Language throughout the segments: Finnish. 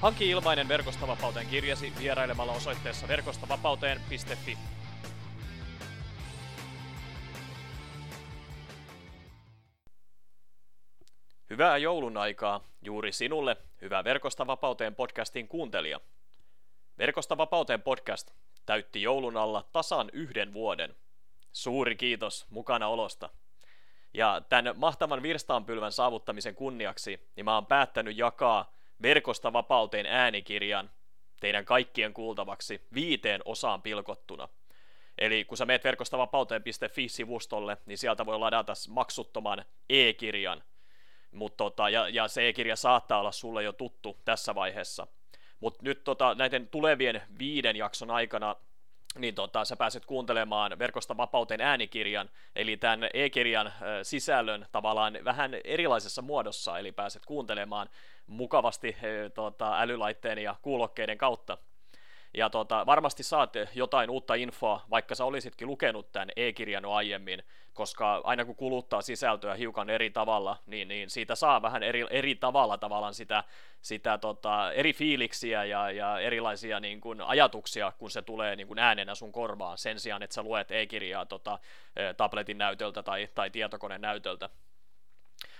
Hanki ilmainen Verkostavapauteen kirjasi vierailemalla osoitteessa verkostavapauteen.fi. Hyvää joulun aikaa juuri sinulle, hyvä Verkosta vapauteen podcastin kuuntelija. Verkosta vapauteen podcast täytti joulun alla tasan yhden vuoden. Suuri kiitos mukana olosta. Ja tämän mahtavan virstaanpylvän saavuttamisen kunniaksi niin mä oon päättänyt jakaa Verkosta vapauteen äänikirjan teidän kaikkien kuultavaksi viiteen osaan pilkottuna. Eli kun sä meet verkostavapauteen.fi-sivustolle, niin sieltä voi ladata maksuttoman e-kirjan, Mut tota, ja, ja se e-kirja saattaa olla sulle jo tuttu tässä vaiheessa. Mutta nyt tota, näiden tulevien viiden jakson aikana niin tota, sä pääset kuuntelemaan Verkosta vapauteen äänikirjan, eli tämän e-kirjan sisällön tavallaan vähän erilaisessa muodossa, eli pääset kuuntelemaan mukavasti tota, älylaitteen ja kuulokkeiden kautta. Ja tota, varmasti saat jotain uutta infoa, vaikka sä olisitkin lukenut tämän e-kirjan aiemmin, koska aina kun kuluttaa sisältöä hiukan eri tavalla, niin, niin siitä saa vähän eri, eri tavalla tavallaan sitä, sitä tota, eri fiiliksiä ja, ja erilaisia niin kuin, ajatuksia, kun se tulee niin kuin, äänenä sun korvaan, sen sijaan, että sä luet e-kirjaa tota, tabletin näytöltä tai, tai tietokoneen näytöltä.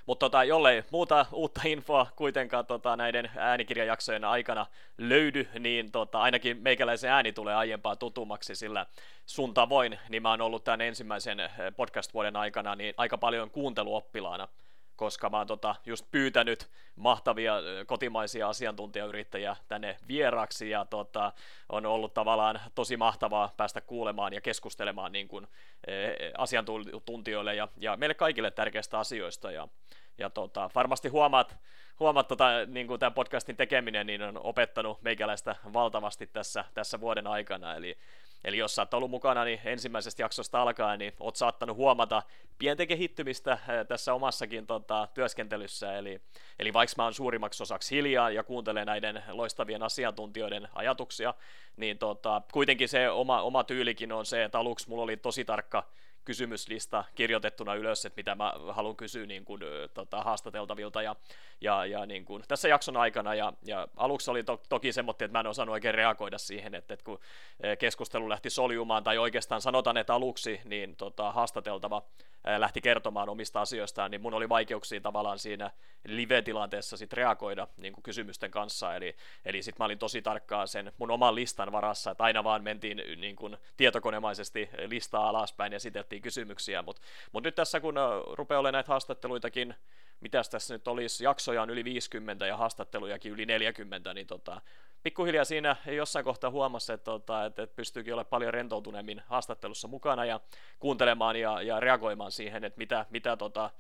Mutta tota, jollei muuta uutta infoa kuitenkaan tota, näiden äänikirjajaksojen aikana löydy, niin tota, ainakin meikäläisen ääni tulee aiempaa tutummaksi, sillä sun tavoin niin mä oon ollut tämän ensimmäisen eh, podcast-vuoden aikana niin aika paljon kuunteluoppilaana koska mä oon tota, just pyytänyt mahtavia kotimaisia asiantuntijayrittäjiä tänne vieraksi ja tota, on ollut tavallaan tosi mahtavaa päästä kuulemaan ja keskustelemaan niin kuin, e, asiantuntijoille ja, ja meille kaikille tärkeistä asioista. Ja, ja tota, varmasti huomaat, huomaat tota, niin kuin tämän podcastin tekeminen niin on opettanut meikäläistä valtavasti tässä, tässä vuoden aikana, eli Eli jos sä oot ollut mukana niin ensimmäisestä jaksosta alkaen, niin oot saattanut huomata pientä kehittymistä tässä omassakin tota, työskentelyssä. Eli, eli vaikka mä oon suurimmaksi osaksi hiljaa ja kuuntelen näiden loistavien asiantuntijoiden ajatuksia, niin tota, kuitenkin se oma, oma tyylikin on se, että aluksi mulla oli tosi tarkka kysymyslista kirjoitettuna ylös, että mitä mä haluan kysyä niin kuin, tota, haastateltavilta ja, ja, ja niin kuin, tässä jakson aikana. Ja, ja aluksi oli to, toki semmoinen, että mä en osannut oikein reagoida siihen, että, että kun keskustelu lähti soljumaan, tai oikeastaan sanotaan, että aluksi niin tota, haastateltava lähti kertomaan omista asioistaan, niin mun oli vaikeuksia tavallaan siinä live-tilanteessa sit reagoida niin kuin kysymysten kanssa, eli, eli sitten mä olin tosi tarkkaa sen mun oman listan varassa, että aina vaan mentiin niin kuin tietokonemaisesti listaa alaspäin ja sitten kysymyksiä, mutta mut nyt tässä kun rupeaa olemaan näitä haastatteluitakin mitäs tässä nyt olisi, jaksoja on yli 50 ja haastattelujakin yli 40, niin tota, pikkuhiljaa siinä jossain kohtaa huomasi, että, tota, että, että pystyykin olemaan paljon rentoutuneemmin haastattelussa mukana ja kuuntelemaan ja, ja reagoimaan siihen, että mitä, mitä tota,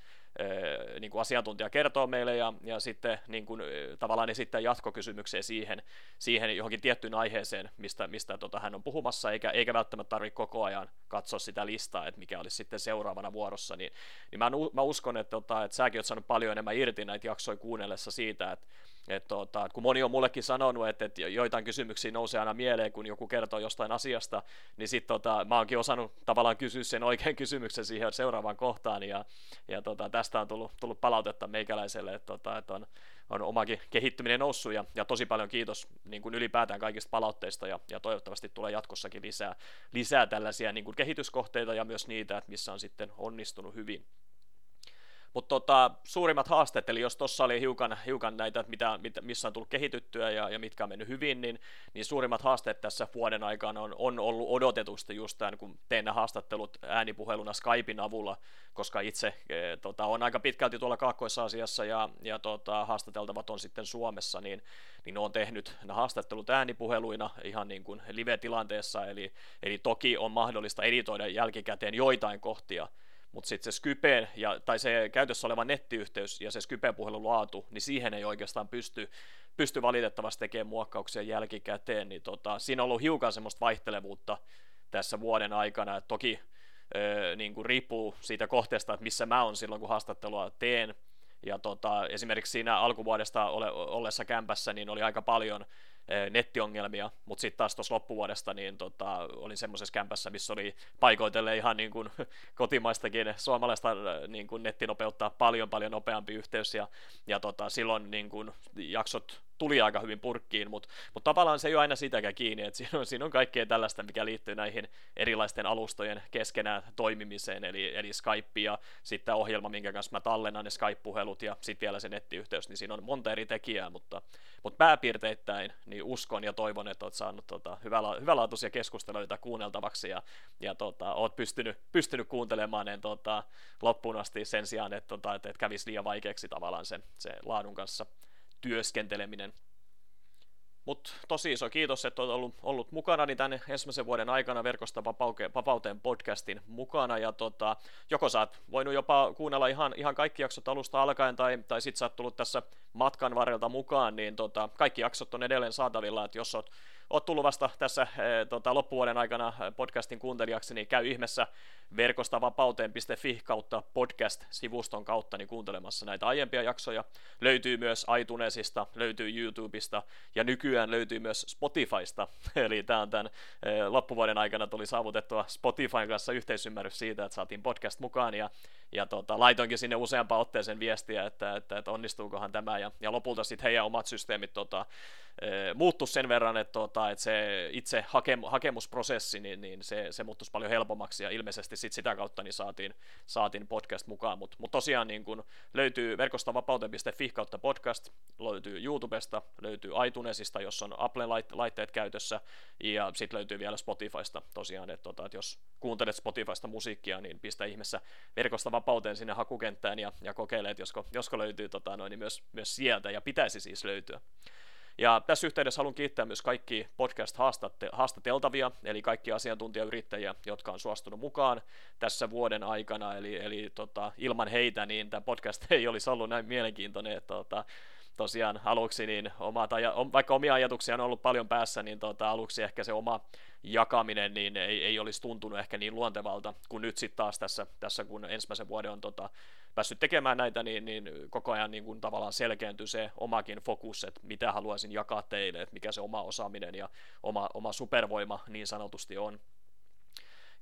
niin kuin asiantuntija kertoo meille ja, ja sitten niin kuin, tavallaan esittää jatkokysymyksiä siihen, siihen johonkin tiettyyn aiheeseen, mistä, mistä tota, hän on puhumassa, eikä, eikä välttämättä tarvitse koko ajan katsoa sitä listaa, että mikä olisi sitten seuraavana vuorossa, niin, niin mä, mä uskon, että, tota, että säkin oot saanut paljon enemmän irti näitä jaksoja kuunnellessa siitä, että et tota, kun moni on mullekin sanonut, että, että joitain kysymyksiä nousee aina mieleen, kun joku kertoo jostain asiasta, niin sitten tota, mä oonkin osannut tavallaan kysyä sen oikean kysymyksen siihen seuraavaan kohtaan, ja, ja tota, tästä on tullut, tullut palautetta meikäläiselle, että, tota, että on, on omakin kehittyminen noussut, ja, ja tosi paljon kiitos niin kuin ylipäätään kaikista palautteista, ja, ja toivottavasti tulee jatkossakin lisää, lisää tällaisia niin kuin kehityskohteita, ja myös niitä, että missä on sitten onnistunut hyvin. Mutta tota, suurimmat haasteet, eli jos tuossa oli hiukan, hiukan näitä, mitä, mitä, missä on tullut kehityttyä ja, ja mitkä on mennyt hyvin, niin, niin suurimmat haasteet tässä vuoden aikana on, on ollut odotetusti just tämän, kun teen nämä haastattelut äänipuheluna Skypein avulla, koska itse e, tota, on aika pitkälti tuolla Kaakkois-Aasiassa ja, ja tota, haastateltavat on sitten Suomessa, niin, niin on tehnyt nämä haastattelut äänipuheluina ihan niin kuin live-tilanteessa, eli, eli toki on mahdollista editoida jälkikäteen joitain kohtia, mutta sitten se Skype ja, tai se käytössä oleva nettiyhteys ja se Skype-puhelun laatu, niin siihen ei oikeastaan pysty, pysty valitettavasti tekemään muokkauksia jälkikäteen, niin tota, siinä on ollut hiukan semmoista vaihtelevuutta tässä vuoden aikana, että toki ö, niin kuin riippuu siitä kohteesta, että missä mä oon silloin, kun haastattelua teen, ja tota, esimerkiksi siinä alkuvuodesta ole, ollessa kämpässä, niin oli aika paljon nettiongelmia, mutta sitten taas tuossa loppuvuodesta niin tota, olin semmoisessa kämpässä, missä oli paikoitelle ihan niin kuin kotimaistakin suomalaista niin kuin nettinopeuttaa paljon paljon nopeampi yhteys ja, ja tota, silloin niin kuin jaksot tuli aika hyvin purkkiin, mutta mut tavallaan se ei ole aina sitäkään kiinni, että siinä on, siinä on kaikkea tällaista, mikä liittyy näihin erilaisten alustojen keskenään toimimiseen, eli, eli Skype ja sitten ohjelma, minkä kanssa mä tallennan ne Skype-puhelut ja sitten vielä se nettiyhteys, niin siinä on monta eri tekijää, mutta, mutta pääpiirteittäin niin uskon ja toivon, että olet saanut tota, hyväla, hyvälaatuisia keskusteluita kuunneltavaksi ja, ja tota, oot pystynyt, pystynyt kuuntelemaan ne tota, loppuun asti sen sijaan, että, tota, että, että kävisi liian vaikeaksi tavallaan se, se laadun kanssa työskenteleminen. Mutta tosi iso kiitos, että olet ollut, ollut mukana niin tänne ensimmäisen vuoden aikana verkosta vapauteen podcastin mukana. Ja tota, joko sä oot voinut jopa kuunnella ihan, ihan kaikki jaksot alusta alkaen, tai, tai sit sä oot tullut tässä matkan varrelta mukaan, niin tota, kaikki jaksot on edelleen saatavilla, että jos oot oot tullut vasta tässä e, tota, loppuvuoden aikana podcastin kuuntelijaksi, niin käy ihmeessä verkosta vapauteen.fi kautta podcast-sivuston kautta niin kuuntelemassa näitä aiempia jaksoja. Löytyy myös iTunesista, löytyy YouTubesta ja nykyään löytyy myös Spotifysta. Eli tämä on tämän e, loppuvuoden aikana tuli saavutettua Spotifyn kanssa yhteisymmärrys siitä, että saatiin podcast mukaan ja, ja tota, laitoinkin sinne useampaan otteeseen viestiä, että, että, että onnistuukohan tämä. Ja, ja lopulta sitten heidän omat systeemit tota, e, muuttu sen verran, että, tota, että se itse hakem, hakemusprosessi, niin, niin se, se muuttuisi paljon helpommaksi. Ja ilmeisesti sit sitä kautta niin saatiin, saatiin podcast mukaan, mutta mut tosiaan niin kun löytyy verkosta vapauteen.fi kautta podcast, löytyy YouTubesta, löytyy iTunesista, jos on Apple-laitteet käytössä, ja sitten löytyy vielä Spotifysta tosiaan, että tota, et jos kuuntelet Spotifysta musiikkia, niin pistä ihmeessä verkosta vapauteen sinne hakukenttään ja, ja kokeile, että josko, josko löytyy tota, noin, niin myös, myös sieltä, ja pitäisi siis löytyä. Ja tässä yhteydessä haluan kiittää myös kaikki podcast-haastateltavia, eli kaikki asiantuntijayrittäjiä, jotka on suostunut mukaan tässä vuoden aikana, eli, eli tota, ilman heitä niin tämä podcast ei olisi ollut näin mielenkiintoinen, että tota, tosiaan aluksi, niin omat aja, vaikka omia ajatuksia on ollut paljon päässä, niin tota, aluksi ehkä se oma jakaminen niin ei, ei olisi tuntunut ehkä niin luontevalta, kun nyt sitten taas tässä, tässä, kun ensimmäisen vuoden on tota, päässyt tekemään näitä, niin, niin koko ajan niin kuin tavallaan selkeäntyy se omakin fokus, että mitä haluaisin jakaa teille, että mikä se oma osaaminen ja oma, oma supervoima niin sanotusti on.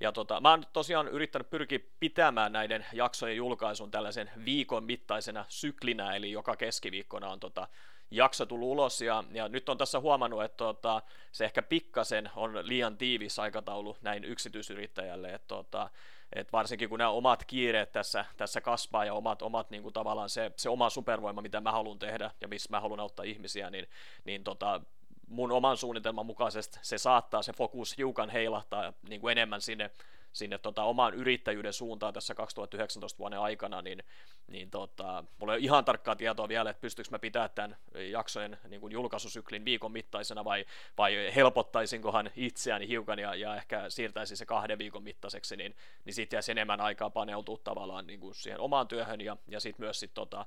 Ja tota, mä oon tosiaan yrittänyt pyrkiä pitämään näiden jaksojen julkaisun tällaisen viikon mittaisena syklinä, eli joka keskiviikkona on tota, jakso tullut ulos, ja, ja nyt on tässä huomannut, että tota, se ehkä pikkasen on liian tiivis aikataulu näin yksityisyrittäjälle, että tota, et varsinkin kun nämä omat kiireet tässä, tässä kasvaa ja omat, omat niin kuin tavallaan se, se oma supervoima, mitä mä haluan tehdä ja missä mä haluan auttaa ihmisiä, niin, niin tota, mun oman suunnitelman mukaisesti se saattaa se fokus hiukan heilahtaa niin kuin enemmän sinne, sinne tota, omaan yrittäjyyden suuntaan tässä 2019 vuoden aikana, niin, niin tota, mulla ei ole ihan tarkkaa tietoa vielä, että pystyykö mä pitämään tämän jaksojen niin kuin julkaisusyklin viikon mittaisena vai, vai helpottaisinkohan itseäni hiukan ja, ja ehkä siirtäisin se kahden viikon mittaiseksi, niin, niin sitten jäisi enemmän aikaa paneutua tavallaan niin kuin siihen omaan työhön ja, ja sitten myös sit, tota,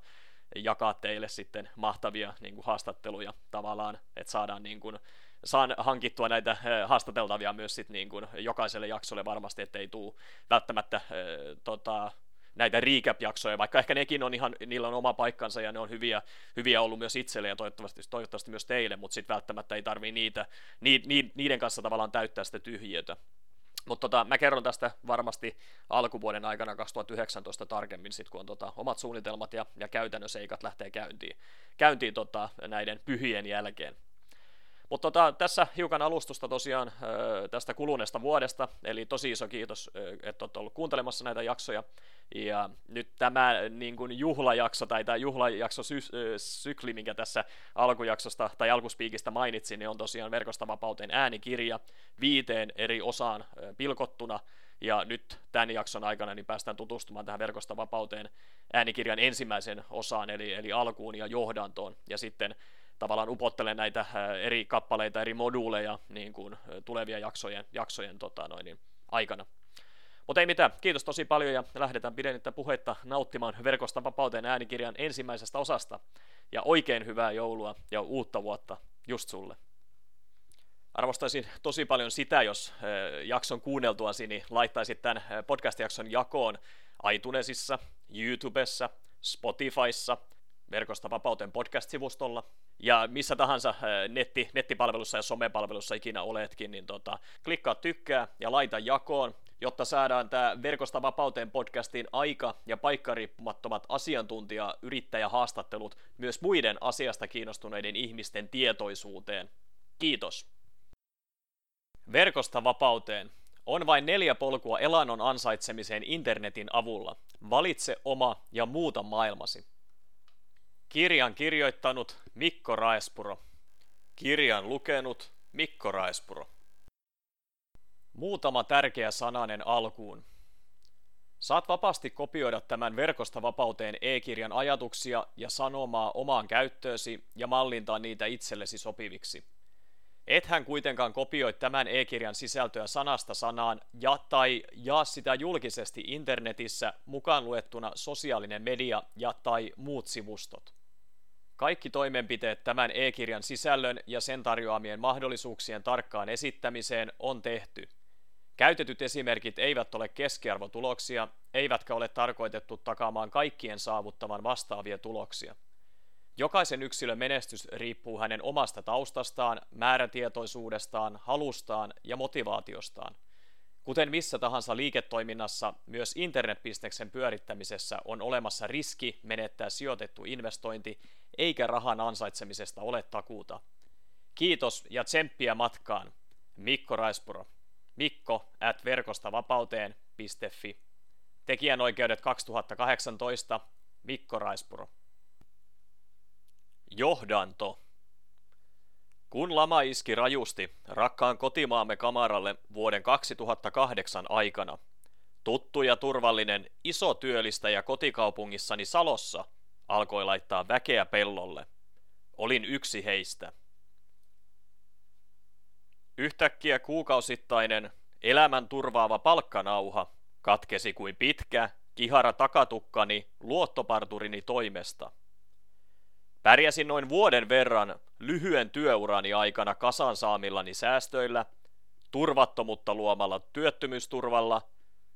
jakaa teille sitten mahtavia niin kuin haastatteluja tavallaan, että saadaan niin kuin, saan hankittua näitä äh, haastateltavia myös sit niin kuin jokaiselle jaksolle varmasti, ettei tule välttämättä äh, tota, näitä recap-jaksoja, vaikka ehkä nekin on ihan, niillä on oma paikkansa ja ne on hyviä, hyviä ollut myös itselle ja toivottavasti, toivottavasti myös teille, mutta sitten välttämättä ei tarvii niitä, ni, ni, niiden kanssa tavallaan täyttää sitä tyhjiötä. Mutta tota, mä kerron tästä varmasti alkuvuoden aikana 2019 tarkemmin, sit kun on tota, omat suunnitelmat ja, ja käytännön seikat lähtee käyntiin, käyntiin tota, näiden pyhien jälkeen. Mutta tota, tässä hiukan alustusta tosiaan tästä kuluneesta vuodesta, eli tosi iso kiitos, että olette ollut kuuntelemassa näitä jaksoja. Ja nyt tämä niin kuin juhlajakso tai tämä juhlajakso sy- sykli, minkä tässä alkujaksosta tai alkuspiikistä mainitsin, niin on tosiaan Verkosta vapauteen äänikirja viiteen eri osaan pilkottuna. Ja nyt tämän jakson aikana niin päästään tutustumaan tähän Verkosta vapauteen äänikirjan ensimmäisen osaan, eli, eli alkuun ja johdantoon. Ja sitten tavallaan upottelee näitä eri kappaleita, eri moduuleja niin kuin tulevia jaksojen, jaksojen tota noin, niin, aikana. Mutta ei mitään, kiitos tosi paljon ja lähdetään pidennettä puhetta nauttimaan verkosta vapauteen äänikirjan ensimmäisestä osasta. Ja oikein hyvää joulua ja uutta vuotta just sulle. Arvostaisin tosi paljon sitä, jos jakson kuunneltuasi, niin laittaisit tämän podcast-jakson jakoon iTunesissa, YouTubessa, Spotifyssa, Verkosta vapauteen podcast-sivustolla ja missä tahansa netti, nettipalvelussa ja somepalvelussa ikinä oletkin, niin tota, klikkaa tykkää ja laita jakoon, jotta saadaan tämä Verkosta vapauteen podcastin aika- ja paikkariippumattomat asiantuntija-yrittäjähaastattelut myös muiden asiasta kiinnostuneiden ihmisten tietoisuuteen. Kiitos! Verkosta vapauteen. On vain neljä polkua elannon ansaitsemiseen internetin avulla. Valitse oma ja muuta maailmasi. Kirjan kirjoittanut Mikko Raespuro. Kirjan lukenut Mikko Raespuro. Muutama tärkeä sananen alkuun. Saat vapaasti kopioida tämän verkosta vapauteen e-kirjan ajatuksia ja sanomaa omaan käyttöösi ja mallintaa niitä itsellesi sopiviksi. Ethän kuitenkaan kopioi tämän e-kirjan sisältöä sanasta sanaan ja tai jaa sitä julkisesti internetissä mukaan luettuna sosiaalinen media ja tai muut sivustot. Kaikki toimenpiteet tämän e-kirjan sisällön ja sen tarjoamien mahdollisuuksien tarkkaan esittämiseen on tehty. Käytetyt esimerkit eivät ole keskiarvotuloksia, eivätkä ole tarkoitettu takaamaan kaikkien saavuttavan vastaavia tuloksia. Jokaisen yksilön menestys riippuu hänen omasta taustastaan, määrätietoisuudestaan, halustaan ja motivaatiostaan. Kuten missä tahansa liiketoiminnassa, myös internetbisneksen pyörittämisessä on olemassa riski menettää sijoitettu investointi, eikä rahan ansaitsemisesta ole takuuta. Kiitos ja tsemppiä matkaan. Mikko Raispuro. Mikko at verkostavapauteen.fi. Tekijänoikeudet 2018. Mikko Raispuro. Johdanto. Kun lama iski rajusti rakkaan kotimaamme kamaralle vuoden 2008 aikana, tuttu ja turvallinen iso työllistäjä kotikaupungissani Salossa alkoi laittaa väkeä pellolle. Olin yksi heistä. Yhtäkkiä kuukausittainen, elämän turvaava palkkanauha katkesi kuin pitkä, kihara takatukkani luottoparturini toimesta – Pärjäsin noin vuoden verran lyhyen työurani aikana kasan saamillani säästöillä, turvattomuutta luomalla työttömyysturvalla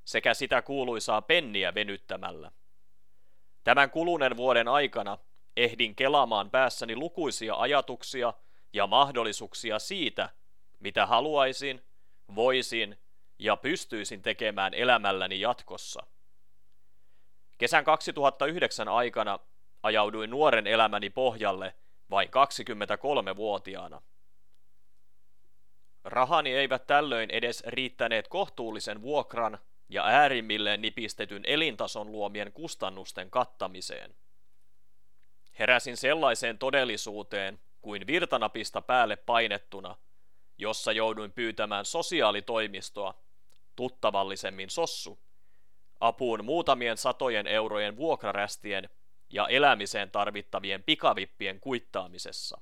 sekä sitä kuuluisaa penniä venyttämällä. Tämän kuluneen vuoden aikana ehdin kelaamaan päässäni lukuisia ajatuksia ja mahdollisuuksia siitä, mitä haluaisin, voisin ja pystyisin tekemään elämälläni jatkossa. Kesän 2009 aikana ajauduin nuoren elämäni pohjalle vain 23-vuotiaana. Rahani eivät tällöin edes riittäneet kohtuullisen vuokran ja äärimmilleen nipistetyn elintason luomien kustannusten kattamiseen. Heräsin sellaiseen todellisuuteen kuin virtanapista päälle painettuna, jossa jouduin pyytämään sosiaalitoimistoa, tuttavallisemmin sossu, apuun muutamien satojen eurojen vuokrarästien ja elämiseen tarvittavien pikavippien kuittaamisessa.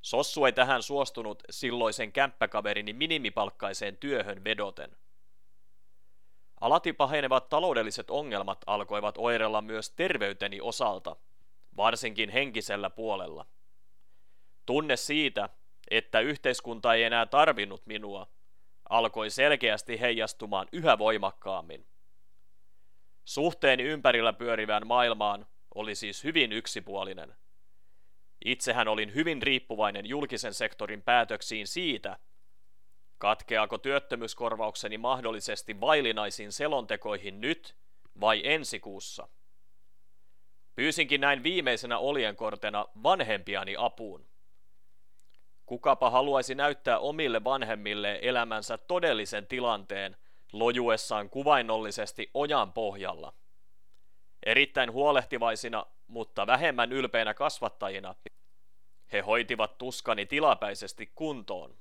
Sossu ei tähän suostunut silloisen kämppäkaverini minimipalkkaiseen työhön vedoten. Alati pahenevat taloudelliset ongelmat alkoivat oirella myös terveyteni osalta, varsinkin henkisellä puolella. Tunne siitä, että yhteiskunta ei enää tarvinnut minua, alkoi selkeästi heijastumaan yhä voimakkaammin. Suhteeni ympärillä pyörivään maailmaan oli siis hyvin yksipuolinen. Itsehän olin hyvin riippuvainen julkisen sektorin päätöksiin siitä, katkeako työttömyyskorvaukseni mahdollisesti vailinaisiin selontekoihin nyt vai ensi kuussa. Pyysinkin näin viimeisenä oljenkortena vanhempiani apuun. Kukapa haluaisi näyttää omille vanhemmille elämänsä todellisen tilanteen lojuessaan kuvainnollisesti ojan pohjalla. Erittäin huolehtivaisina, mutta vähemmän ylpeinä kasvattajina, he hoitivat tuskani tilapäisesti kuntoon.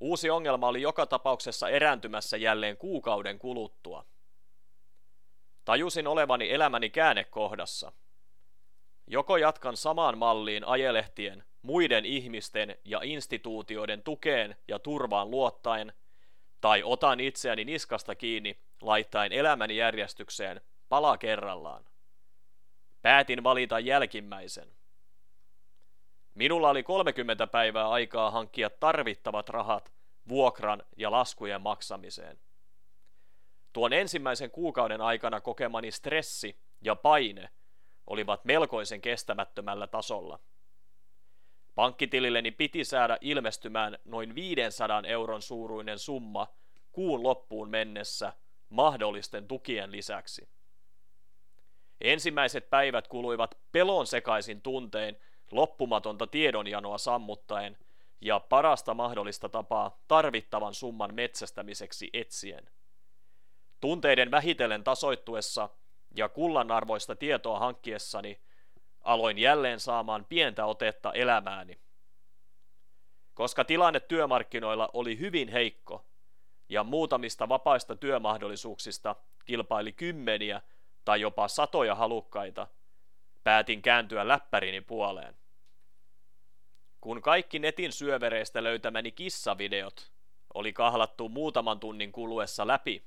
Uusi ongelma oli joka tapauksessa erääntymässä jälleen kuukauden kuluttua. Tajusin olevani elämäni käännekohdassa. Joko jatkan samaan malliin ajelehtien, muiden ihmisten ja instituutioiden tukeen ja turvaan luottaen – tai otan itseäni niskasta kiinni laittaen elämäni järjestykseen pala kerrallaan. Päätin valita jälkimmäisen. Minulla oli 30 päivää aikaa hankkia tarvittavat rahat vuokran ja laskujen maksamiseen. Tuon ensimmäisen kuukauden aikana kokemani stressi ja paine olivat melkoisen kestämättömällä tasolla. Pankkitililleni piti saada ilmestymään noin 500 euron suuruinen summa kuun loppuun mennessä mahdollisten tukien lisäksi. Ensimmäiset päivät kuluivat pelon sekaisin tuntein loppumatonta tiedonjanoa sammuttaen ja parasta mahdollista tapaa tarvittavan summan metsästämiseksi etsien. Tunteiden vähitellen tasoittuessa ja kullanarvoista tietoa hankkiessani aloin jälleen saamaan pientä otetta elämääni. Koska tilanne työmarkkinoilla oli hyvin heikko ja muutamista vapaista työmahdollisuuksista kilpaili kymmeniä tai jopa satoja halukkaita, päätin kääntyä läppärini puoleen. Kun kaikki netin syövereistä löytämäni kissavideot oli kahlattu muutaman tunnin kuluessa läpi,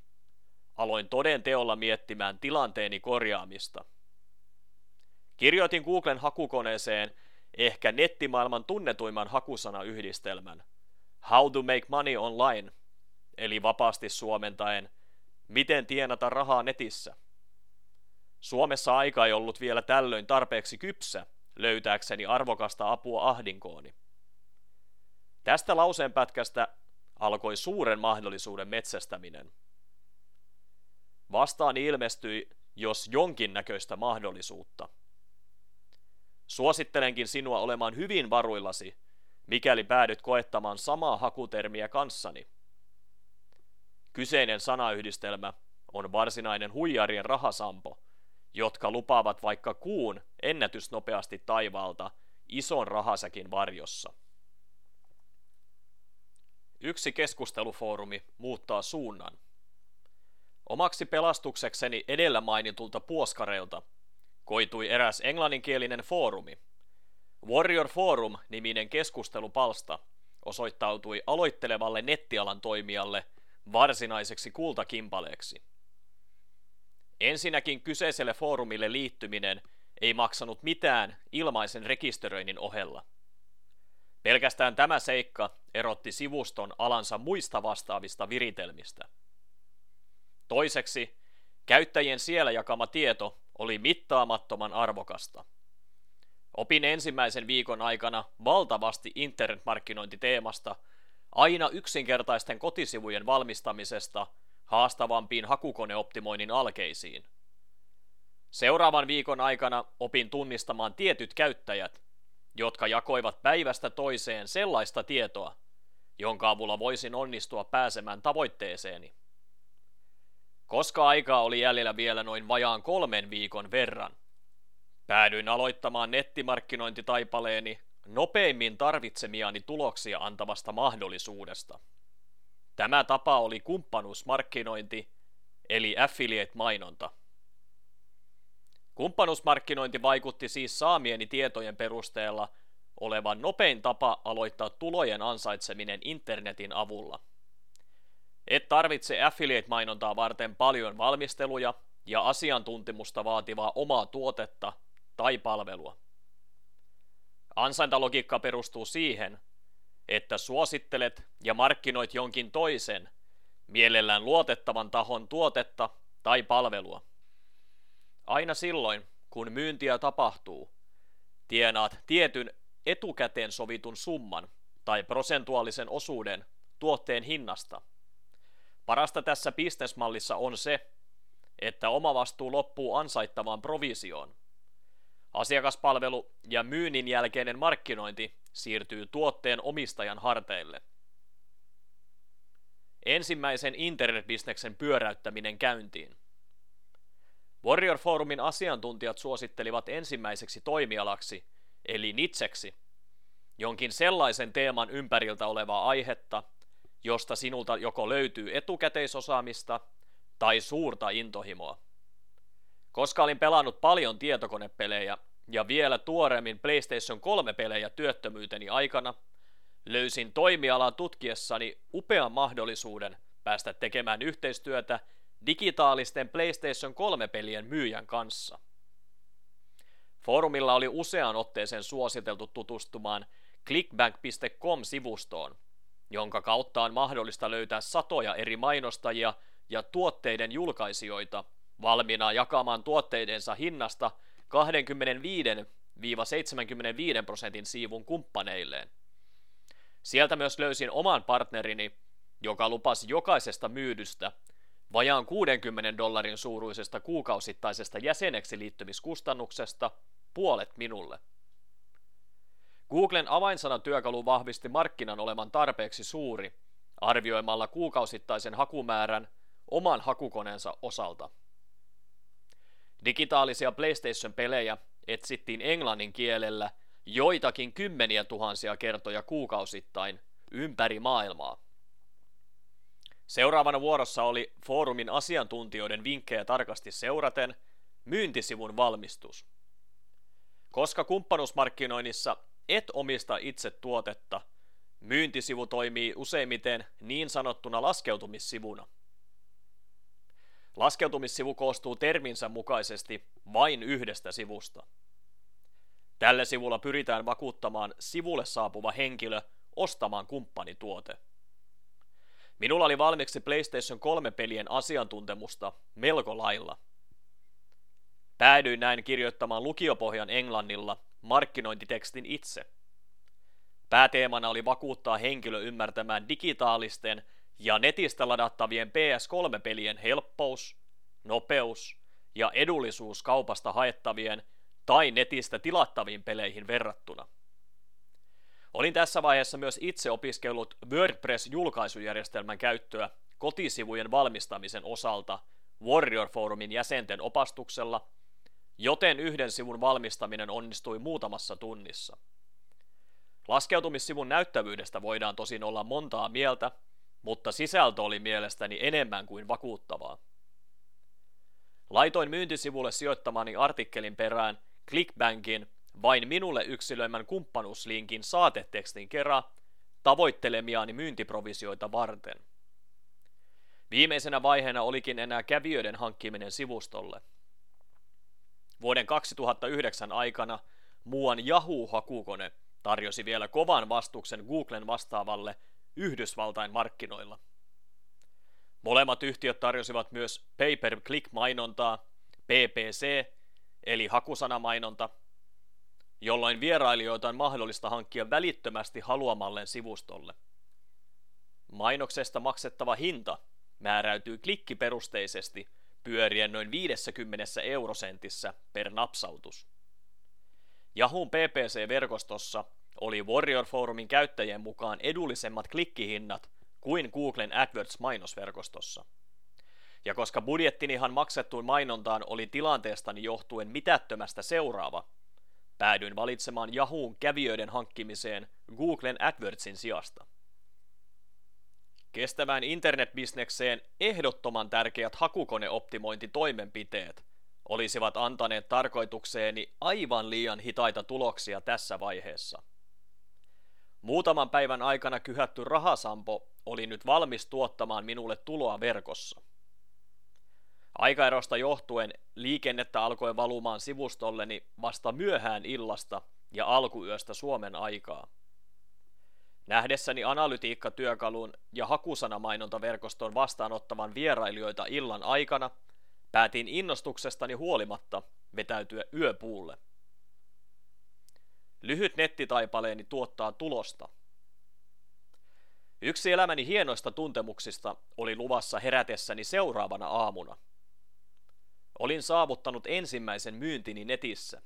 aloin toden teolla miettimään tilanteeni korjaamista. Kirjoitin Googlen hakukoneeseen ehkä nettimaailman tunnetuimman hakusanayhdistelmän How to make money online, eli vapaasti suomentaen Miten tienata rahaa netissä. Suomessa aika ei ollut vielä tällöin tarpeeksi kypsä löytääkseni arvokasta apua ahdinkooni. Tästä lauseenpätkästä alkoi suuren mahdollisuuden metsästäminen. Vastaan ilmestyi jos jonkinnäköistä mahdollisuutta. Suosittelenkin sinua olemaan hyvin varuillasi, mikäli päädyt koettamaan samaa hakutermiä kanssani. Kyseinen sanayhdistelmä on varsinainen huijarien rahasampo, jotka lupaavat vaikka kuun ennätysnopeasti taivaalta ison rahasäkin varjossa. Yksi keskustelufoorumi muuttaa suunnan. Omaksi pelastuksekseni edellä mainitulta puoskareilta koitui eräs englanninkielinen foorumi. Warrior Forum-niminen keskustelupalsta osoittautui aloittelevalle nettialan toimijalle varsinaiseksi kultakimpaleeksi. Ensinnäkin kyseiselle foorumille liittyminen ei maksanut mitään ilmaisen rekisteröinnin ohella. Pelkästään tämä seikka erotti sivuston alansa muista vastaavista viritelmistä. Toiseksi, käyttäjien siellä jakama tieto oli mittaamattoman arvokasta. Opin ensimmäisen viikon aikana valtavasti internetmarkkinointiteemasta, aina yksinkertaisten kotisivujen valmistamisesta haastavampiin hakukoneoptimoinnin alkeisiin. Seuraavan viikon aikana opin tunnistamaan tietyt käyttäjät, jotka jakoivat päivästä toiseen sellaista tietoa, jonka avulla voisin onnistua pääsemään tavoitteeseeni. Koska aikaa oli jäljellä vielä noin vajaan kolmen viikon verran, päädyin aloittamaan nettimarkkinointitaipaleeni nopeimmin tarvitsemiani tuloksia antavasta mahdollisuudesta. Tämä tapa oli kumppanuusmarkkinointi, eli affiliate-mainonta. Kumppanuusmarkkinointi vaikutti siis saamieni tietojen perusteella olevan nopein tapa aloittaa tulojen ansaitseminen internetin avulla. Et tarvitse affiliate-mainontaa varten paljon valmisteluja ja asiantuntemusta vaativaa omaa tuotetta tai palvelua. Ansaintalogiikka perustuu siihen, että suosittelet ja markkinoit jonkin toisen, mielellään luotettavan tahon tuotetta tai palvelua. Aina silloin, kun myyntiä tapahtuu, tienaat tietyn etukäteen sovitun summan tai prosentuaalisen osuuden tuotteen hinnasta. Parasta tässä bisnesmallissa on se, että oma vastuu loppuu ansaittavaan provisioon. Asiakaspalvelu ja myynnin jälkeinen markkinointi siirtyy tuotteen omistajan harteille. Ensimmäisen internetbisneksen pyöräyttäminen käyntiin. Warrior Forumin asiantuntijat suosittelivat ensimmäiseksi toimialaksi, eli nitseksi, jonkin sellaisen teeman ympäriltä olevaa aihetta, josta sinulta joko löytyy etukäteisosaamista tai suurta intohimoa. Koska olin pelannut paljon tietokonepelejä ja vielä tuoreemmin PlayStation 3-pelejä työttömyyteni aikana, löysin toimialaa tutkiessani upean mahdollisuuden päästä tekemään yhteistyötä digitaalisten PlayStation 3-pelien myyjän kanssa. Foorumilla oli useaan otteeseen suositeltu tutustumaan clickbank.com-sivustoon, jonka kautta on mahdollista löytää satoja eri mainostajia ja tuotteiden julkaisijoita valmiina jakamaan tuotteidensa hinnasta 25-75 prosentin siivun kumppaneilleen. Sieltä myös löysin oman partnerini, joka lupasi jokaisesta myydystä vajaan 60 dollarin suuruisesta kuukausittaisesta jäseneksi liittymiskustannuksesta puolet minulle. Googlen avainsanatyökalu vahvisti markkinan olevan tarpeeksi suuri, arvioimalla kuukausittaisen hakumäärän oman hakukoneensa osalta. Digitaalisia PlayStation-pelejä etsittiin englannin kielellä joitakin kymmeniä tuhansia kertoja kuukausittain ympäri maailmaa. Seuraavana vuorossa oli foorumin asiantuntijoiden vinkkejä tarkasti seuraten myyntisivun valmistus. Koska kumppanuusmarkkinoinnissa et omista itse tuotetta, myyntisivu toimii useimmiten niin sanottuna laskeutumissivuna. Laskeutumissivu koostuu terminsä mukaisesti vain yhdestä sivusta. Tällä sivulla pyritään vakuuttamaan sivulle saapuva henkilö ostamaan kumppanituote. Minulla oli valmiiksi PlayStation 3-pelien asiantuntemusta melko lailla. Päädyin näin kirjoittamaan lukiopohjan englannilla markkinointitekstin itse. Pääteemana oli vakuuttaa henkilö ymmärtämään digitaalisten ja netistä ladattavien PS3-pelien helppous, nopeus ja edullisuus kaupasta haettavien tai netistä tilattaviin peleihin verrattuna. Olin tässä vaiheessa myös itse opiskellut WordPress-julkaisujärjestelmän käyttöä kotisivujen valmistamisen osalta Warrior Forumin jäsenten opastuksella, joten yhden sivun valmistaminen onnistui muutamassa tunnissa. Laskeutumissivun näyttävyydestä voidaan tosin olla montaa mieltä, mutta sisältö oli mielestäni enemmän kuin vakuuttavaa. Laitoin myyntisivulle sijoittamani artikkelin perään ClickBankin vain minulle yksilöimän kumppanuuslinkin saatetekstin kerran tavoittelemiaani myyntiprovisioita varten. Viimeisenä vaiheena olikin enää kävijöiden hankkiminen sivustolle. Vuoden 2009 aikana muuan Yahoo-hakukone tarjosi vielä kovan vastuksen Googlen vastaavalle Yhdysvaltain markkinoilla. Molemmat yhtiöt tarjosivat myös pay-per-click-mainontaa, PPC, eli hakusanamainonta, jolloin vierailijoita on mahdollista hankkia välittömästi haluamalleen sivustolle. Mainoksesta maksettava hinta määräytyy klikkiperusteisesti pyörien noin 50 eurosentissä per napsautus. Yahoo PPC-verkostossa oli Warrior Forumin käyttäjien mukaan edullisemmat klikkihinnat kuin Googlen AdWords-mainosverkostossa. Ja koska budjettinihan maksettuun mainontaan oli tilanteestani johtuen mitättömästä seuraava, päädyin valitsemaan Yahoon kävijöiden hankkimiseen Googlen AdWordsin sijasta. Kestävään internetbisnekseen ehdottoman tärkeät hakukoneoptimointitoimenpiteet olisivat antaneet tarkoitukseeni aivan liian hitaita tuloksia tässä vaiheessa. Muutaman päivän aikana kyhätty rahasampo oli nyt valmis tuottamaan minulle tuloa verkossa. Aikaerosta johtuen liikennettä alkoi valumaan sivustolleni vasta myöhään illasta ja alkuyöstä Suomen aikaa. Nähdessäni analytiikkatyökalun ja hakusanamainontaverkoston vastaanottavan vierailijoita illan aikana, päätin innostuksestani huolimatta vetäytyä yöpuulle. Lyhyt nettitaipaleeni tuottaa tulosta. Yksi elämäni hienoista tuntemuksista oli luvassa herätessäni seuraavana aamuna – Olin saavuttanut ensimmäisen myyntini netissä.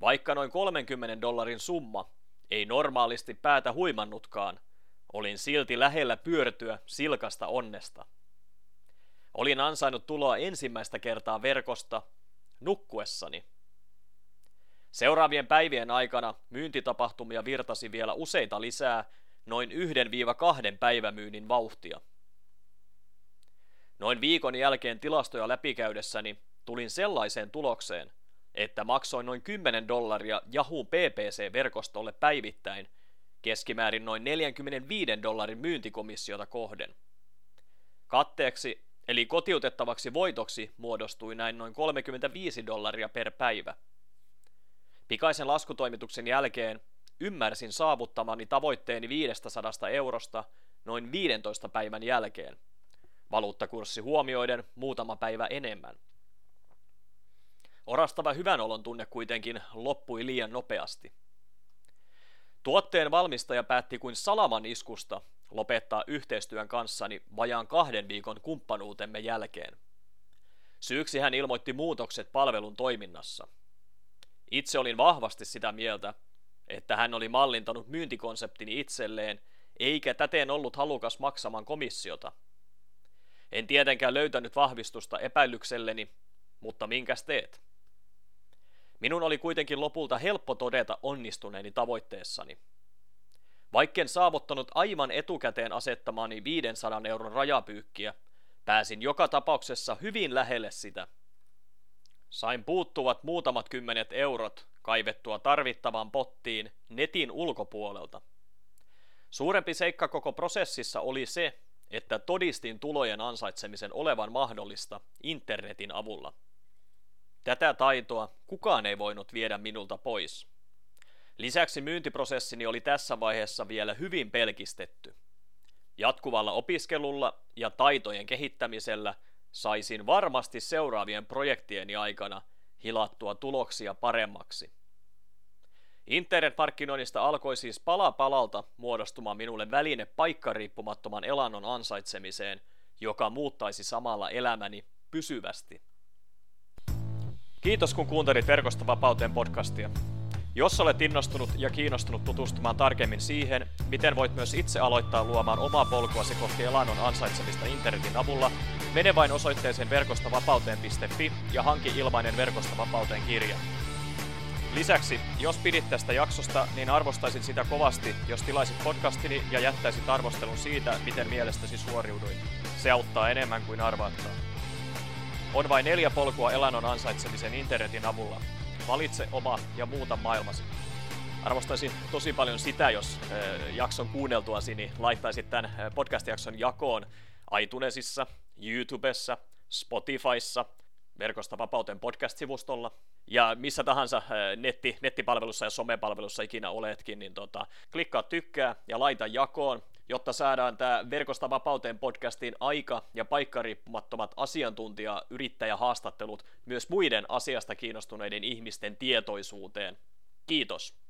Vaikka noin 30 dollarin summa ei normaalisti päätä huimannutkaan, olin silti lähellä pyörtyä silkasta onnesta. Olin ansainnut tuloa ensimmäistä kertaa verkosta nukkuessani. Seuraavien päivien aikana myyntitapahtumia virtasi vielä useita lisää noin 1-2 päivämyynnin vauhtia. Noin viikon jälkeen tilastoja läpikäydessäni tulin sellaiseen tulokseen, että maksoin noin 10 dollaria Yahoo PPC-verkostolle päivittäin, keskimäärin noin 45 dollarin myyntikomissiota kohden. Katteeksi, eli kotiutettavaksi voitoksi, muodostui näin noin 35 dollaria per päivä. Pikaisen laskutoimituksen jälkeen ymmärsin saavuttamani tavoitteeni 500 eurosta noin 15 päivän jälkeen. Valuuttakurssi huomioiden muutama päivä enemmän. Orastava hyvän olon tunne kuitenkin loppui liian nopeasti. Tuotteen valmistaja päätti kuin salaman iskusta lopettaa yhteistyön kanssani vajaan kahden viikon kumppanuutemme jälkeen. Syyksi hän ilmoitti muutokset palvelun toiminnassa. Itse olin vahvasti sitä mieltä, että hän oli mallintanut myyntikonseptini itselleen, eikä täten ollut halukas maksamaan komissiota. En tietenkään löytänyt vahvistusta epäilykselleni, mutta minkäs teet? Minun oli kuitenkin lopulta helppo todeta onnistuneeni tavoitteessani. Vaikken saavuttanut aivan etukäteen asettamani 500 euron rajapyykkiä, pääsin joka tapauksessa hyvin lähelle sitä. Sain puuttuvat muutamat kymmenet eurot kaivettua tarvittavaan pottiin netin ulkopuolelta. Suurempi seikka koko prosessissa oli se, että todistin tulojen ansaitsemisen olevan mahdollista internetin avulla. Tätä taitoa kukaan ei voinut viedä minulta pois. Lisäksi myyntiprosessini oli tässä vaiheessa vielä hyvin pelkistetty. Jatkuvalla opiskelulla ja taitojen kehittämisellä saisin varmasti seuraavien projektieni aikana hilattua tuloksia paremmaksi. Internetmarkkinoinnista alkoi siis pala palalta muodostumaan minulle väline paikkariippumattoman elannon ansaitsemiseen, joka muuttaisi samalla elämäni pysyvästi. Kiitos kun kuuntelit Verkosta vapauteen podcastia. Jos olet innostunut ja kiinnostunut tutustumaan tarkemmin siihen, miten voit myös itse aloittaa luomaan omaa polkuasi kohti elannon ansaitsemista internetin avulla, mene vain osoitteeseen verkostavapauteen.fi ja hanki ilmainen Verkosta vapauteen kirja. Lisäksi, jos pidit tästä jaksosta, niin arvostaisin sitä kovasti, jos tilaisit podcastini ja jättäisit arvostelun siitä, miten mielestäsi suoriuduin. Se auttaa enemmän kuin arvaattaa. On vain neljä polkua elannon ansaitsemisen internetin avulla. Valitse oma ja muuta maailmasi. Arvostaisin tosi paljon sitä, jos jakson kuunneltuasi niin laittaisit tämän podcast-jakson jakoon iTunesissa, YouTubessa, Spotifyssa, Verkosta vapauteen podcast-sivustolla ja missä tahansa netti, nettipalvelussa ja somepalvelussa ikinä oletkin, niin tota, klikkaa tykkää ja laita jakoon jotta saadaan tämä Verkosta vapauteen podcastin aika- ja paikkariippumattomat asiantuntija-yrittäjähaastattelut myös muiden asiasta kiinnostuneiden ihmisten tietoisuuteen. Kiitos!